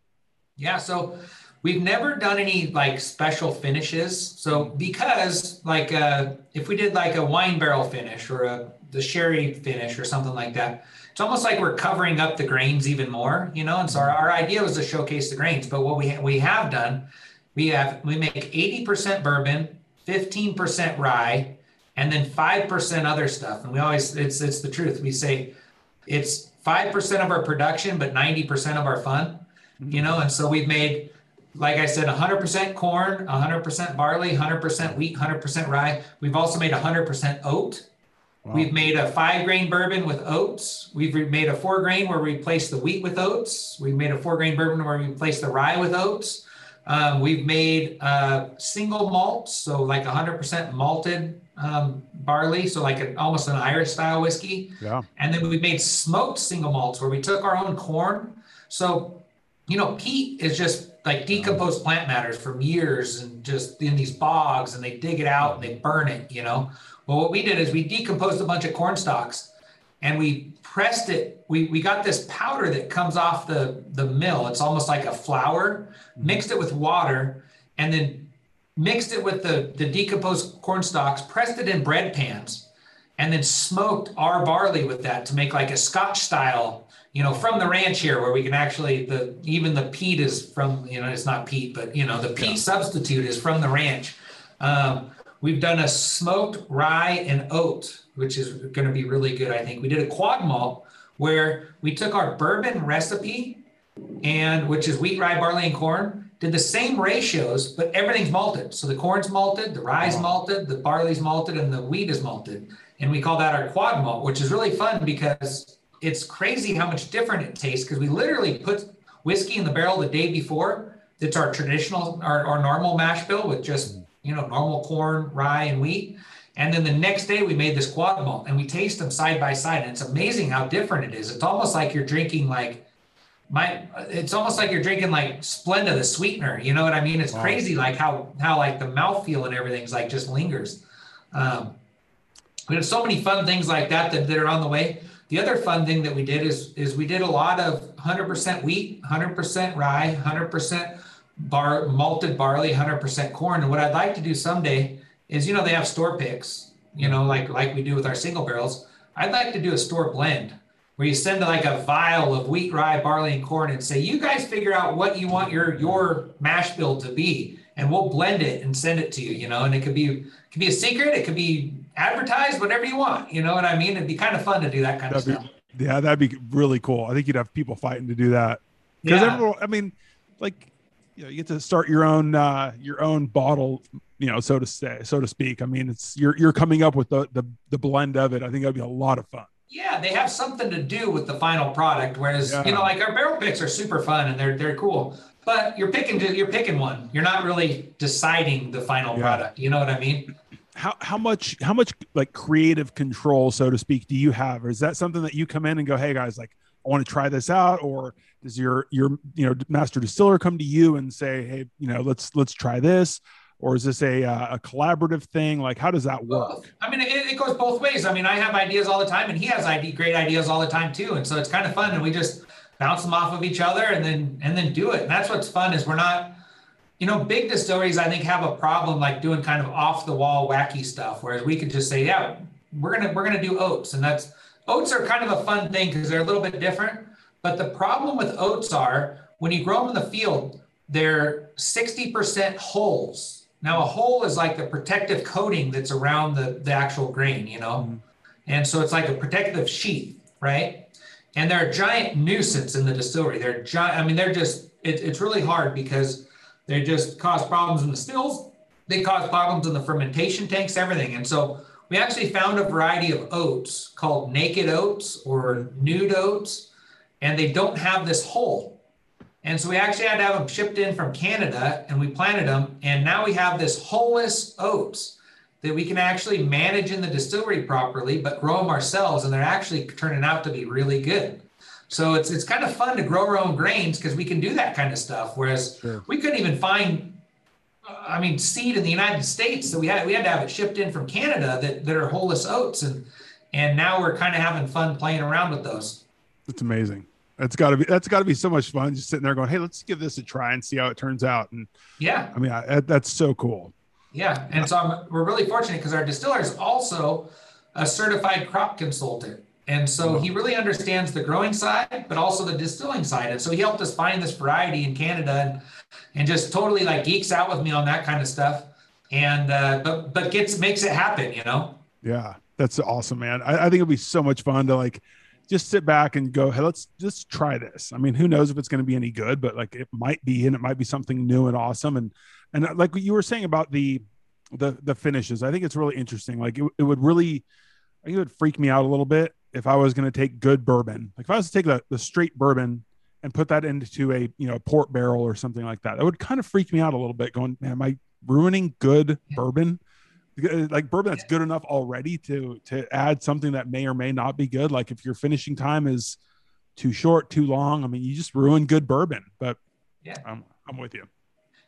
Yeah, so we've never done any like special finishes. So because like uh, if we did like a wine barrel finish or a the sherry finish or something like that, it's almost like we're covering up the grains even more, you know. And so our, our idea was to showcase the grains, but what we ha- we have done we have we make 80% bourbon, 15% rye, and then 5% other stuff. And we always it's it's the truth. We say it's 5% of our production, but 90% of our fun. You know, and so we've made like I said, 100% corn, 100% barley, 100% wheat, 100% rye. We've also made 100% oat. Wow. We've made a five grain bourbon with oats. We've made a four grain where we replace the wheat with oats. We've made a four grain bourbon where we replace the rye with oats. Um, we've made uh, single malts, so like 100% malted um, barley, so like an, almost an Irish style whiskey. Yeah. And then we made smoked single malts where we took our own corn. So, you know, peat is just like decomposed plant matters from years and just in these bogs, and they dig it out and they burn it. You know. Well, what we did is we decomposed a bunch of corn stalks, and we pressed it. We, we got this powder that comes off the, the mill. It's almost like a flour, mm-hmm. mixed it with water, and then mixed it with the, the decomposed corn stalks, pressed it in bread pans, and then smoked our barley with that to make like a Scotch style, you know, from the ranch here where we can actually the even the peat is from, you know, it's not peat, but you know, the peat yeah. substitute is from the ranch. Um, we've done a smoked rye and oat which is going to be really good, I think. We did a quad malt where we took our bourbon recipe and which is wheat, rye, barley, and corn, did the same ratios, but everything's malted. So the corn's malted, the rye's malted, the barley's malted, and the wheat is malted. And we call that our quad malt, which is really fun because it's crazy how much different it tastes because we literally put whiskey in the barrel the day before. It's our traditional, our, our normal mash bill with just, you know, normal corn, rye, and wheat. And then the next day we made this quad malt and we taste them side by side. And it's amazing how different it is. It's almost like you're drinking like my it's almost like you're drinking like Splenda, the sweetener. You know what I mean? It's wow. crazy like how how like the mouthfeel and everything's like just lingers. Um, we have so many fun things like that, that that are on the way. The other fun thing that we did is is we did a lot of 100% wheat, 100% rye, 100% bar malted barley, 100% corn. And what I'd like to do someday is you know they have store picks, you know, like like we do with our single barrels. I'd like to do a store blend where you send like a vial of wheat, rye, barley, and corn and say, you guys figure out what you want your your mash bill to be, and we'll blend it and send it to you, you know, and it could be it could be a secret, it could be advertised, whatever you want. You know what I mean? It'd be kind of fun to do that kind that'd of be, stuff. Yeah, that'd be really cool. I think you'd have people fighting to do that. Because yeah. everyone, I mean, like you know, you get to start your own uh your own bottle you know, so to say, so to speak. I mean, it's you're you're coming up with the the, the blend of it. I think that'd be a lot of fun. Yeah, they have something to do with the final product. Whereas yeah. you know, like our barrel picks are super fun and they're they're cool, but you're picking you're picking one. You're not really deciding the final yeah. product. You know what I mean? How how much how much like creative control, so to speak, do you have? Or is that something that you come in and go, hey guys, like I want to try this out, or does your your you know master distiller come to you and say, hey, you know, let's let's try this? Or is this a, uh, a collaborative thing? Like, how does that work? I mean, it, it, goes both ways. I mean, I have ideas all the time, and he has ID, great ideas all the time too. And so it's kind of fun, and we just bounce them off of each other, and then and then do it. And that's what's fun is we're not, you know, big distilleries I think have a problem like doing kind of off the wall wacky stuff, whereas we could just say, yeah, we're gonna we're gonna do oats, and that's oats are kind of a fun thing because they're a little bit different. But the problem with oats are when you grow them in the field, they're 60% hulls now, a hull is like the protective coating that's around the, the actual grain, you know? Mm-hmm. And so it's like a protective sheath, right? And they're a giant nuisance in the distillery. They're giant, I mean, they're just, it, it's really hard because They just cause problems in the stills. They cause problems in the fermentation tanks, everything. And so we actually found a variety of oats called naked oats or nude oats, and they don't have this hull. And so we actually had to have them shipped in from Canada and we planted them. And now we have this hulless oats that we can actually manage in the distillery properly, but grow them ourselves. And they're actually turning out to be really good. So it's, it's kind of fun to grow our own grains because we can do that kind of stuff. Whereas sure. we couldn't even find uh, I mean, seed in the United States. So we had we had to have it shipped in from Canada that, that are hulless oats, and and now we're kind of having fun playing around with those. That's amazing. That's got to be that's got to be so much fun just sitting there going, hey, let's give this a try and see how it turns out. And yeah, I mean, I, that's so cool. Yeah, and so I'm, we're really fortunate because our distiller is also a certified crop consultant. And so he really understands the growing side, but also the distilling side. And so he helped us find this variety in Canada and, and just totally like geeks out with me on that kind of stuff. And, uh, but, but gets, makes it happen, you know? Yeah, that's awesome, man. I, I think it'd be so much fun to like just sit back and go, Hey, let's just try this. I mean, who knows if it's going to be any good, but like it might be, and it might be something new and awesome. And, and uh, like what you were saying about the, the, the finishes, I think it's really interesting. Like it, it would really, I think it would freak me out a little bit if I was going to take good bourbon, like if I was to take the, the straight bourbon and put that into a you know a port barrel or something like that, that would kind of freak me out a little bit. Going, man, am I ruining good bourbon? Uh, like bourbon that's good enough already to to add something that may or may not be good. Like if your finishing time is too short, too long, I mean, you just ruin good bourbon. But yeah, I'm I'm with you.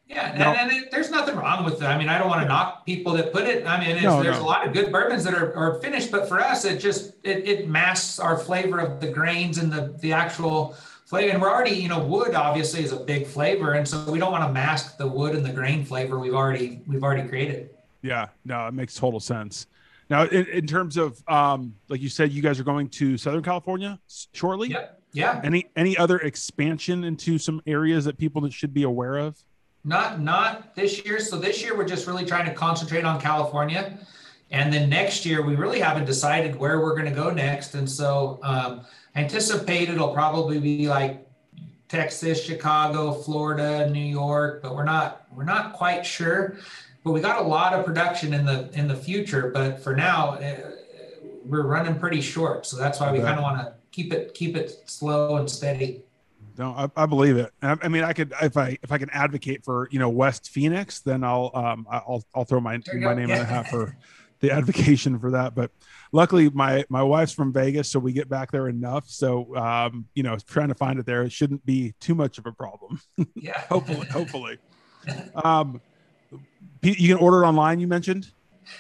Yeah, and, and it, there's nothing wrong with it. I mean, I don't want to knock people that put it. I mean, no, there's no. a lot of good bourbons that are, are finished, but for us, it just it, it masks our flavor of the grains and the the actual flavor. And we're already, you know, wood obviously is a big flavor, and so we don't want to mask the wood and the grain flavor we've already we've already created. Yeah, no, it makes total sense. Now, in, in terms of um, like you said, you guys are going to Southern California shortly. Yeah. Yeah. Any any other expansion into some areas that people should be aware of? Not not this year. So this year we're just really trying to concentrate on California, and then next year we really haven't decided where we're going to go next. And so um, anticipate it'll probably be like Texas, Chicago, Florida, New York, but we're not we're not quite sure. But we got a lot of production in the in the future. But for now, uh, we're running pretty short. So that's why we kind of want to keep it keep it slow and steady. No, I, I believe it. I, I, mean, I could if I if I can advocate for you know West Phoenix, then I'll um I'll I'll throw my my name yeah. in the hat for the advocation for that. But luckily, my my wife's from Vegas, so we get back there enough. So um you know, trying to find it there, it shouldn't be too much of a problem. Yeah, hopefully, hopefully. Um, you can order it online. You mentioned.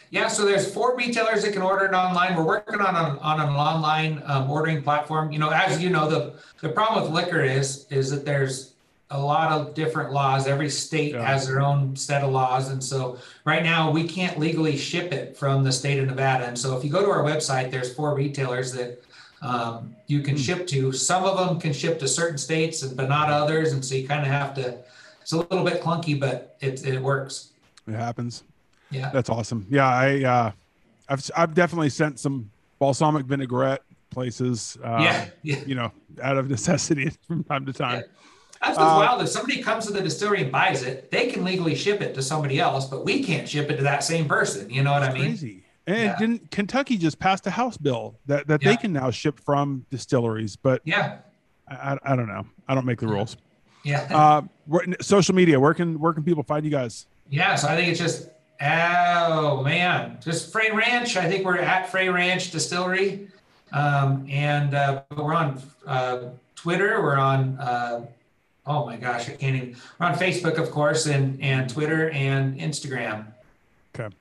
Yeah, so there's four retailers that can order it online. We're working on an, on an online um, ordering platform. You know, as you know, the the problem with liquor is is that there's a lot of different laws. Every state yeah. has their own set of laws, and so right now we can't legally ship it from the state of Nevada. And so if you go to our website, there's four retailers that um, you can mm. ship to. Some of them can ship to certain states, but not others, and so you kind of have to. It's a little bit clunky, but it it works. It happens. Yeah. That's awesome. Yeah. I, uh, I've, I've definitely sent some balsamic vinaigrette places, uh, yeah, yeah. you know, out of necessity from time to time. Yeah. That's what's uh, wild. If somebody comes to the distillery and buys it, they can legally ship it to somebody else, but we can't ship it to that same person. You know what I mean? Crazy. And yeah. didn't Kentucky just passed a House bill that, that yeah. they can now ship from distilleries? But yeah, I, I don't know. I don't make the rules. Yeah. Uh, social media. Where can where can people find you guys? Yeah. So I think it's just Oh man, just Frey Ranch. I think we're at Frey Ranch Distillery, um, and uh, we're on uh, Twitter. We're on. Uh, oh my gosh, I can't even. We're on Facebook, of course, and and Twitter and Instagram. Okay.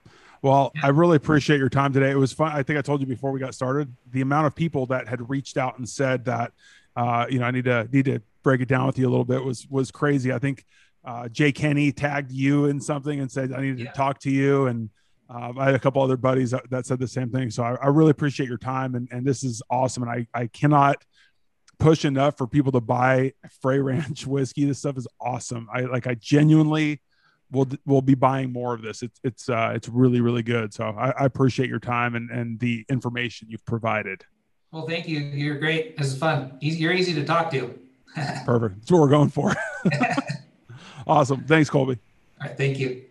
Well. I really appreciate your time today. It was fun. I think I told you before we got started the amount of people that had reached out and said that, uh, you know, I need to need to break it down with you a little bit was was crazy. I think uh, Jay Kenny tagged you in something and said, I need yeah. to talk to you. And um, I had a couple other buddies that, that said the same thing. So I, I, really appreciate your time. And, and this is awesome. And I, I cannot push enough for people to buy Frey Ranch whiskey. This stuff is awesome. I like, I genuinely will, will be buying more of this. It's, it's, uh, it's really, really good. So I, I appreciate your time and, and the information you've provided. Well, thank you. You're great. This is fun. You're easy to talk to. Perfect. That's what we're going for. awesome. Thanks, Colby. All right. Thank you.